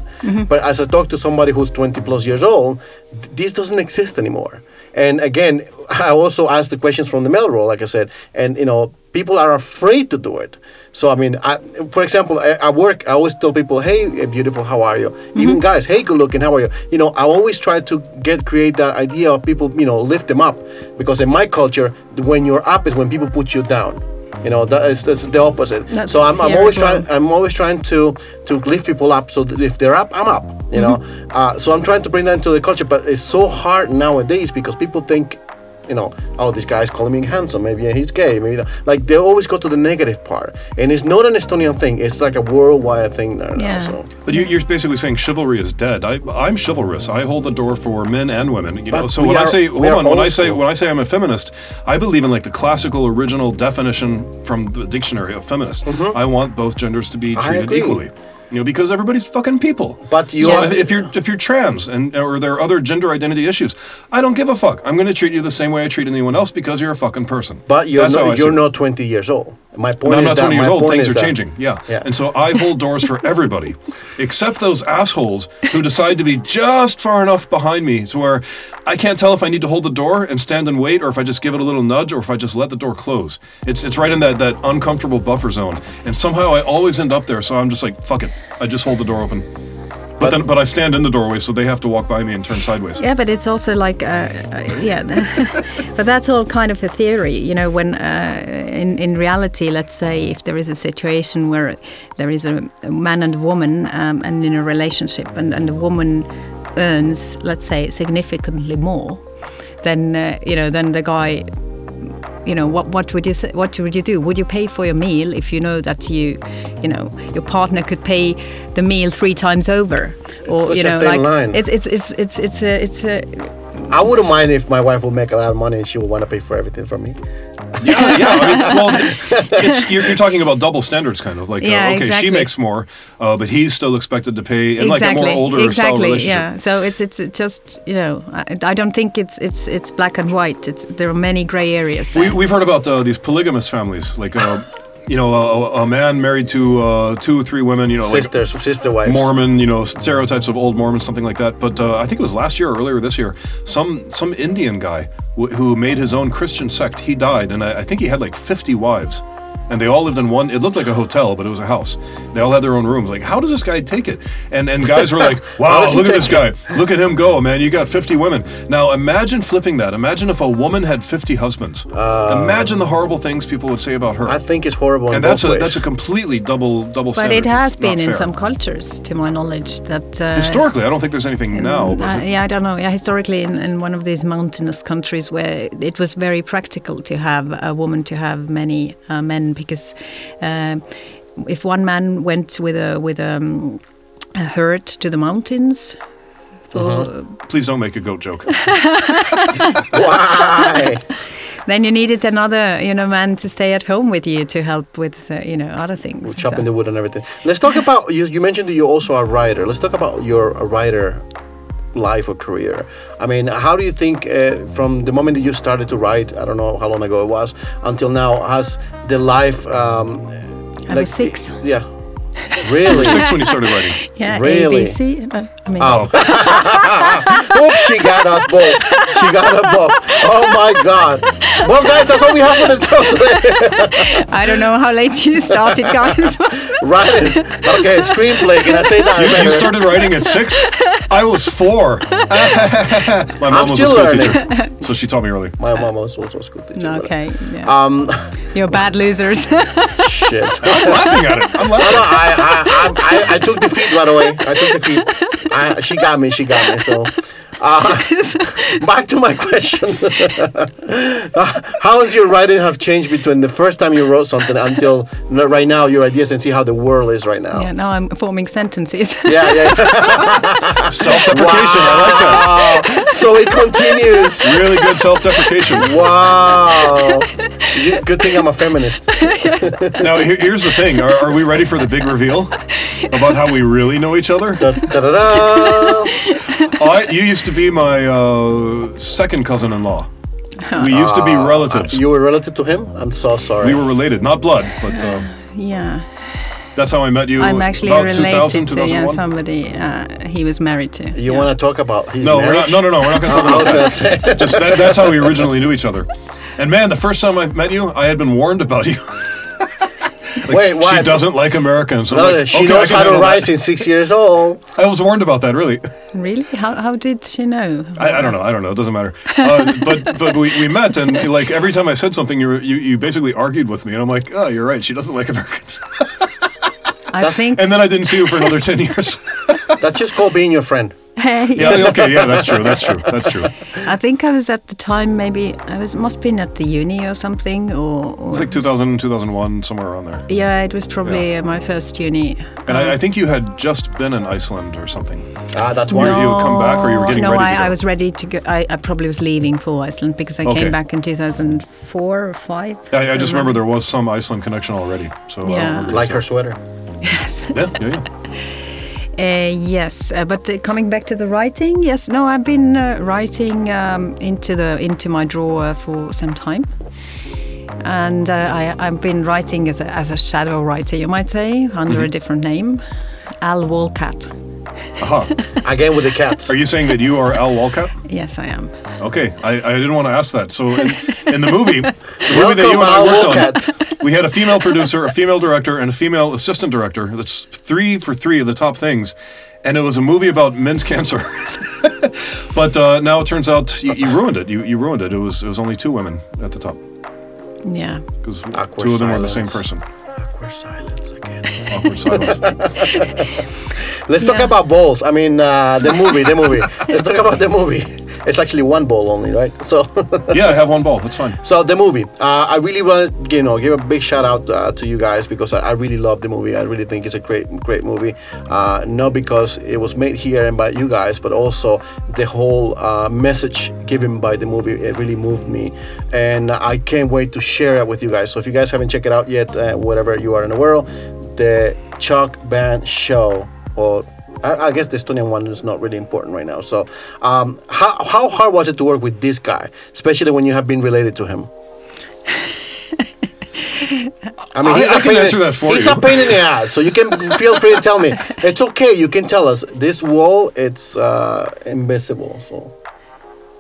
But as I talk to somebody who's 20 plus years old, th- this doesn't exist anymore. And again, I also ask the questions from the male role, like I said, and you know, people are afraid to do it. So I mean, I, for example, I, I work. I always tell people, "Hey, uh, beautiful, how are you?" Mm-hmm. Even guys, "Hey, good looking, how are you?" You know, I always try to get create that idea of people, you know, lift them up, because in my culture, when you're up is when people put you down. You know, that is that's the opposite. That's so I'm, I'm always well. trying. I'm always trying to to lift people up. So that if they're up, I'm up. You know. Mm-hmm. Uh, so I'm trying to bring that into the culture, but it's so hard nowadays because people think, you know, oh, this guy's calling me handsome. Maybe he's gay. Maybe not. like they always go to the negative part, and it's not an Estonian thing. It's like a worldwide thing now. Yeah. So. But you, you're basically saying chivalry is dead. I, I'm chivalrous. I hold the door for men and women. You know, so we when I say hold on, when I say, when I say I'm a feminist, I believe in like the classical original definition from the dictionary of feminist. I want both genders to be Mm-hmm. Treated equally. You know, because everybody's fucking people. But you so are- if, if you're if you're trans and or there are other gender identity issues, I don't give a fuck. I'm going to treat you the same way I treat anyone else because you're a fucking person. But you're That's not, you're not 20 years old. My point And I'm not 20 years old. Things are that- changing. Yeah. Yeah. And so I hold doors for everybody, except those assholes who decide to be just far enough behind me to where I can't tell if I need to hold the door and stand and wait, or if I just give it a little nudge, or if I just let the door close. It's it's right in that that uncomfortable buffer zone, and somehow I always end up there. So I'm just like, fuck it, I just hold the door open. But, then, but I stand in the doorway, so they have to walk by me and turn sideways. Yeah, but it's also like, uh, uh, yeah, *laughs* but that's all kind of a theory, you know. When uh, in in reality, let's say if there is a situation where there is a, a man and a woman, um, and in a relationship, and, and the woman earns, let's say, significantly more, then uh, you know, then the guy. You know what? What would you say, What would you do? Would you pay for your meal if you know that you, you know, your partner could pay the meal three times over, or such you a know, thin like line. it's it's it's it's it's a it's a I wouldn't mind if my wife would make a lot of money and she would want to pay for everything for me. Yeah, yeah. I mean, *laughs* well, it's, you're, you're talking about double standards, kind of like Yeah, uh, okay, exactly. she makes more, uh, but he's still expected to pay in exactly like a more older style exactly relationship. yeah so it's it's just you know I, I don't think it's it's it's black and white it's there are many gray areas there. We, we've heard about uh, these polygamous families, like uh, you know, a, a man married to uh, two or three women, you know, like Sisters, sister wives. Mormon, you know, stereotypes of old Mormons, something like that. But uh, I think it was last year or earlier this year, some some Indian guy w- who made his own Christian sect. He died, and I, I think he had like 50 wives, and they all lived in one. It looked like a hotel, but it was a house. They all had their own rooms. Like, how does this guy take it? And and guys were like, *laughs* wow, look at take this guy. Look at him go, man. You got 50 women. Now imagine flipping that. Imagine if a woman had 50 husbands. imagine the horrible things people would say about her. I think it's horrible. in and that's both a ways. that's a completely double double but standard. it has It's been in fair. some cultures to my knowledge that uh, Historically, I don't think there's anything now. But uh, yeah, I don't know. Yeah, historically, in, in one of these mountainous countries where it was very practical to have a woman to have many uh, men because uh, if one man went with a with um, a herd to the mountains, for- please don't make a goat joke. *laughs* Why? then you needed another you know man to stay at home with you to help with uh, you know other things. chopping So- the wood and everything. Let's talk about you. You mentioned that you're also a writer. Let's talk about your a writer life or career. I mean, how do you think uh, from the moment that you started to write, I don't know how long ago it was, until now, has the life? Um, I was six. Yeah. *laughs* Really? Six when you started writing. Yeah, Really? ABC. Uh, I mean, Oh. *laughs* Oops, she got us both. She got us both. Oh my God. Well, guys, that's all we have for the show today. *laughs* I don't know how late you started, guys. Right. Okay, screenplay. Can I say that? You, you started writing at six? I was four. *laughs* My mom I'm was a still school learning. teacher, so she taught me early. My mom was also a school teacher. No, okay. Yeah. Um, You're bad losers. *laughs* shit. *laughs* I'm laughing at it. I'm laughing. no, I, I, I, I, I took defeat right away. I took defeat. I, she got me. She got me. So, uh, *laughs* back to my question. *laughs* Uh, how has your writing have changed between the first time you wrote something until right now? Your ideas and see how the world is right now. yeah, now I'm forming sentences. *laughs* Yeah, yeah. Self-deprecation. I like that. Wow. So it continues. Really good self-deprecation. Wow. You- Good thing I'm a feminist. Now, here, here's the thing: are, are we ready for the big reveal about how we really know each other? Da, da, da, da. I, you used to be my uh, second cousin-in-law. We used to be relatives. You were related to him? I'm so sorry. We were related, not blood, but uh, *sighs* yeah. that's how I met you. I'm actually about related 2000, to yeah, 2001. somebody uh, he was married to. you yeah. want to talk about his No, we're marriage? not, no, no, no. We're not going to talk *laughs* I about was that. gonna say. *laughs* Just that, that's how we originally knew each other. And man, the first time I met you, I had been warned about you. *laughs* Like, Wait, why? She doesn't like Americans. I'm No, like, she okay, knows how to handle write that. since six years old. *laughs* I was warned about that, really. Really? How, how did she know? I, I don't know. I don't know. It doesn't matter. Uh, *laughs* but but we, we met, and like every time I said something, you, were, you you basically argued with me, and I'm like, oh, you're right. She doesn't like Americans. *laughs* I think. and then I didn't see you for another ten years. That's just called being your friend. yeah. Okay. Yeah. That's true. That's true. That's true. I think I was at the time maybe I was must been at the uni or something or, or It's like 2000, 2001, somewhere around there. yeah it was probably uh, my first uni. And I, I think you had just been in Iceland or something. Ah, that's Were why. you come back or you were getting no, ready to I. I was ready to go. I, I probably was leaving for Iceland because I Okay. came back in 2004 or five. I, I just remember there was some Iceland connection already. So Yeah. Like her sweater. *laughs* Yes. Yeah, yeah, yeah. Uh, yes, uh, but uh, coming back to the writing, yes, no, I've been uh, writing um, into the into my drawer for some time, and uh, I, I've been writing as a, as a shadow writer, you might say, under Mm-hmm. a different name, Al Walcat. Aha. Again with the cats. Are you saying that you are Al Walcott? Yes, I am. Okay, I, I didn't want to ask that. So in, in the movie, the movie that you and I Al worked on, we had a female producer, a female director, and a female assistant director. That's three for three of the top things. And it was a movie about men's *laughs* cancer. but uh, now it turns out you, you ruined it. You, you ruined it. It was it was only two women at the top Yeah. because two of them were the same person. Awkward silence again. Awkward silence. *laughs* Let's talk Yeah. about balls. I mean, uh, the movie, the movie. *laughs* Let's talk about the movie. It's actually one ball only, right? So, *laughs* yeah, I have one ball. That's fine. so the movie. Uh, I really want to, you know, give a big shout out uh, to you guys because I, I really love the movie. I really think it's a great, great movie. Uh, not because it was made here and by you guys, but also the whole uh, message given by the movie. It really moved me, and I can't wait to share it with you guys. So if you guys haven't checked it out yet, uh, wherever you are in the world, the Chuck Band Show or I, I guess the Estonian one is not really important right now. So, um, how, how hard was it to work with this guy, especially when you have been related to him? I mean, I- he's I a can pain in- that for he's you. a pain in the ass, so you can *laughs* feel free to tell me. It's okay. You can tell us this wall. It's uh, invisible. So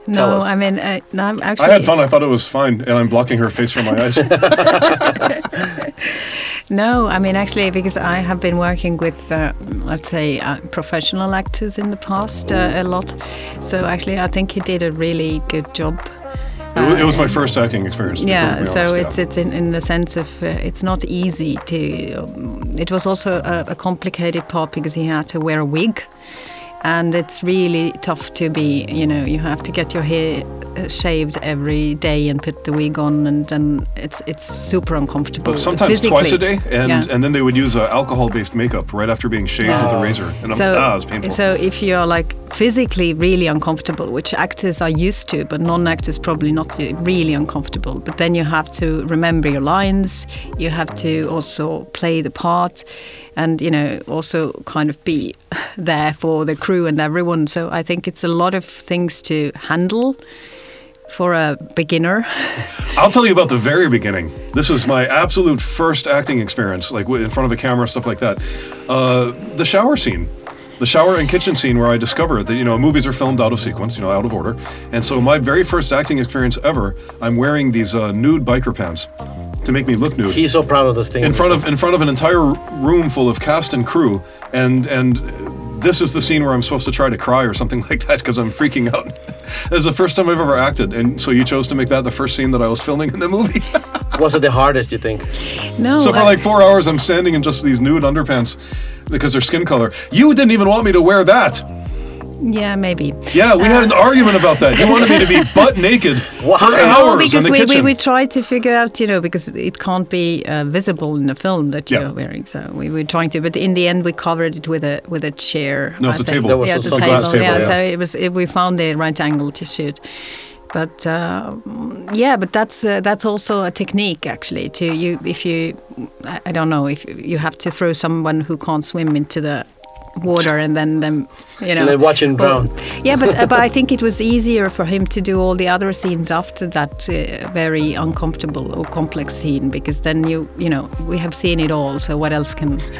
no. I mean, uh, no, I'm actually. I had fun. I thought it was fine, and I'm blocking her face from my eyes. *laughs* *laughs* No, I mean actually because I have been working with, uh, let's say, uh, professional actors in the past uh, a lot. So actually, I think he did a really good job. It it was my first acting experience. Yeah, so honest, it's yeah. it's in, in the sense of uh, it's not easy to. Um, it was also a, a complicated part because he had to wear a wig, and it's really tough to be. You know, you have to get your hair uh, shaved every day and put the wig on, and then it's it's super uncomfortable. But sometimes twice a day, and Yeah. and then they would use uh, alcohol-based makeup right after being shaved with a razor, and I'm, so, ah, it's painful. so if you're like physically really uncomfortable, which actors are used to, but non-actors probably not really uncomfortable. But then you have to remember your lines. You have to also play the part, and you know also kind of be *laughs* there for the crew and everyone. So I think it's a lot of things to handle for a beginner. *laughs* I'll tell you about the very beginning. This is my absolute first acting experience, like in front of a camera, stuff like that. Uh, the shower scene. The shower and kitchen scene where I discovered that, you know, movies are filmed out of sequence, you know, out of order. And so my very first acting experience ever, I'm wearing these uh, nude biker pants to make me look nude. He's so proud of this thing. in front of in front of an entire room full of cast and crew and and this is the scene where I'm supposed to try to cry or something *laughs* like that because I'm freaking out. *laughs* this is the first time I've ever acted, and so you chose to make that the first scene that I was filming in the movie. *laughs* Was it the hardest? You think? No. so for I- like four hours, I'm standing in just these nude underpants because they're skin color. You didn't even want me to wear that. Yeah, maybe. Yeah, we had an argument about that. You wanted me to be *laughs* butt naked Why? for hours No, in because the we, we, kitchen. we tried to figure out, you know, because it can't be uh, visible in the film that you're wearing. So we were trying to, but in the end, we covered it with a with a chair. No, I it's a think. table. There was yeah, a it's a table. table, yeah, yeah. so it was. It, we found the right angle to shoot. But uh, yeah, but that's uh, that's also a technique actually. To you, if you, I, I don't know, if you have to throw someone who can't swim into the water and then them, you know, And watch him drown. *laughs* yeah, but uh, but I think it was *laughs* easier for him to do all the other scenes after that uh, very uncomfortable or complex scene because then you you know we have seen it all. So what else can? *laughs*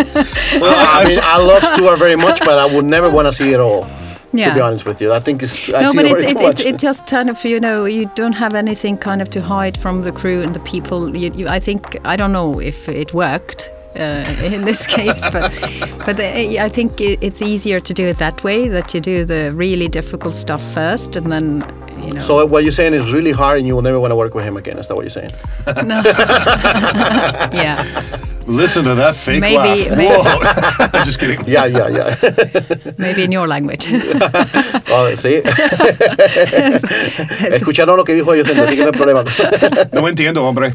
Well, I mean, I love Stuart very much, but I would never want to see it all. To be honest with you, I think it's. I no, but it it, very it, much. it, it just kind of you know you don't have anything kind of to hide from the crew and the people. You, you, I think I don't know if it worked. Uh, in this *laughs* case, but but I think it's easier to do it that way. That you do the really difficult stuff first, and then you know. So what you're saying is really hard, and you will never want to work with him again. Is that what you're saying? No. *laughs* yeah. Listen to that fake Maybe- laugh. maybe- Whoa. *laughs* Just kidding. Yeah, yeah, yeah. *laughs* Maybe in your language. *laughs* Oh, sí. Escucharon lo que dijo yo, así que no hay problema. No entiendo, hombre.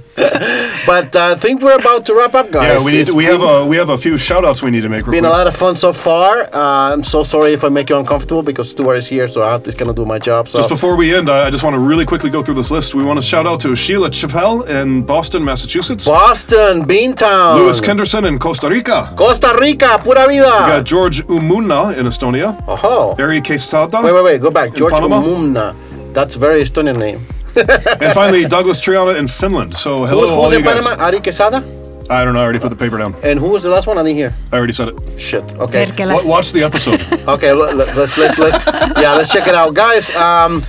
But uh, I think we're about to wrap up, guys. Yeah, we need we been- have a we have a few shout outs we need to make. It's been a lot of fun so far. Uh, I'm so sorry if I make you uncomfortable because Stuart is here, so I have to kind of do my job. So Just before we end, I I just want to really quickly go through this list. We want to shout out to Sheila Chappelle in Boston, Massachusetts. Boston, Beantown, Louis Kenderson in Costa Rica. Costa Rica, pura vida. We vida. got George Umuna in Estonia. Oh, Barry Quesada. wait, wait, wait, go back. George Panama? Umumna. That's a very Estonian name. *laughs* And finally, *laughs* Douglas Triana in Finland. So hello, Who's, all who's you in guys. Panama? Ari Quesada. I don't know. I already put the paper down. And who was the last one? I didn't hear. I already said it. Shit. Okay. Perkele. Wa- Watch the episode. *laughs* Okay. let- let- Let's let's let's yeah. Let's check it out, guys. Um,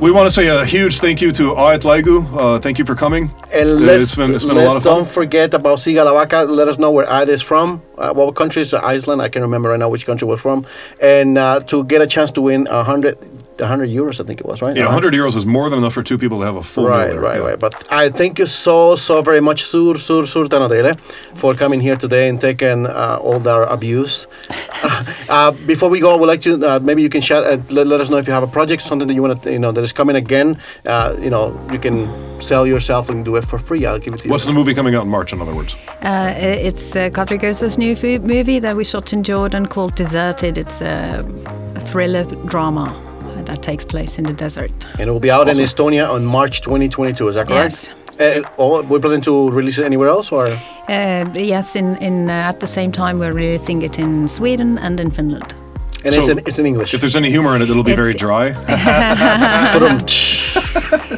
we want to say a huge thank you to Aet Laigu. Uh, thank you for coming. and Uh, let's it's been, it's been a lot of fun. don't forget about Siga La Vaca. Let us know where Aet is from. Uh, what country is Iceland? I can't remember right now which country was from. And uh, to get a chance to win a hundred, a hundred euros, I think it was right. Yeah, Uh-huh. 100 euros is more than enough for two people to have a full meal Right, there. right, Yeah. right. But I thank you so, so very much, Sur, Sur, Sur Tanadele, for coming here today and taking uh, all our abuse. *laughs* uh, before we go, I would like to uh, maybe you can share, uh, let, let us know if you have a project, something that you want to, you know, that is coming again. Uh, you know, you can sell yourself and do it for free. I'll give it to you. What's the movie coming out in March, in other words? Uh, it's uh, Kadri Kõusaar's new fu- movie that we shot in Jordan called Deserted. It's a, a thriller drama that takes place in the desert. and it will be out in Estonia on March 2022. Is that correct? Yes. Uh, oh, we're planning to release it anywhere else, or Uh, yes, in, in uh, at the same time we're releasing it in Sweden and in Finland. And So, it's in it's in English. If there's any humor in it, it'll be very dry. *laughs*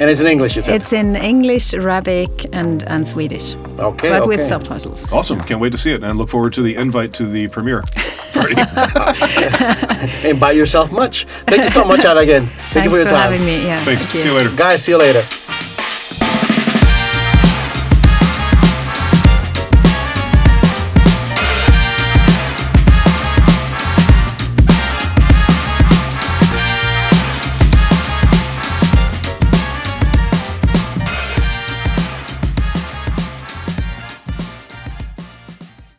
and it's in English. You said. It's in English, Arabic, and, and Swedish, okay. but okay. with subtitles. awesome. Can't wait to see it and look forward to the invite to the premiere party. *laughs* and buy yourself much. Thank you so much, Aet, again. Thank Thanks you for your time. having me. Yeah, Thanks. thank you. See you later. Guys, see you later.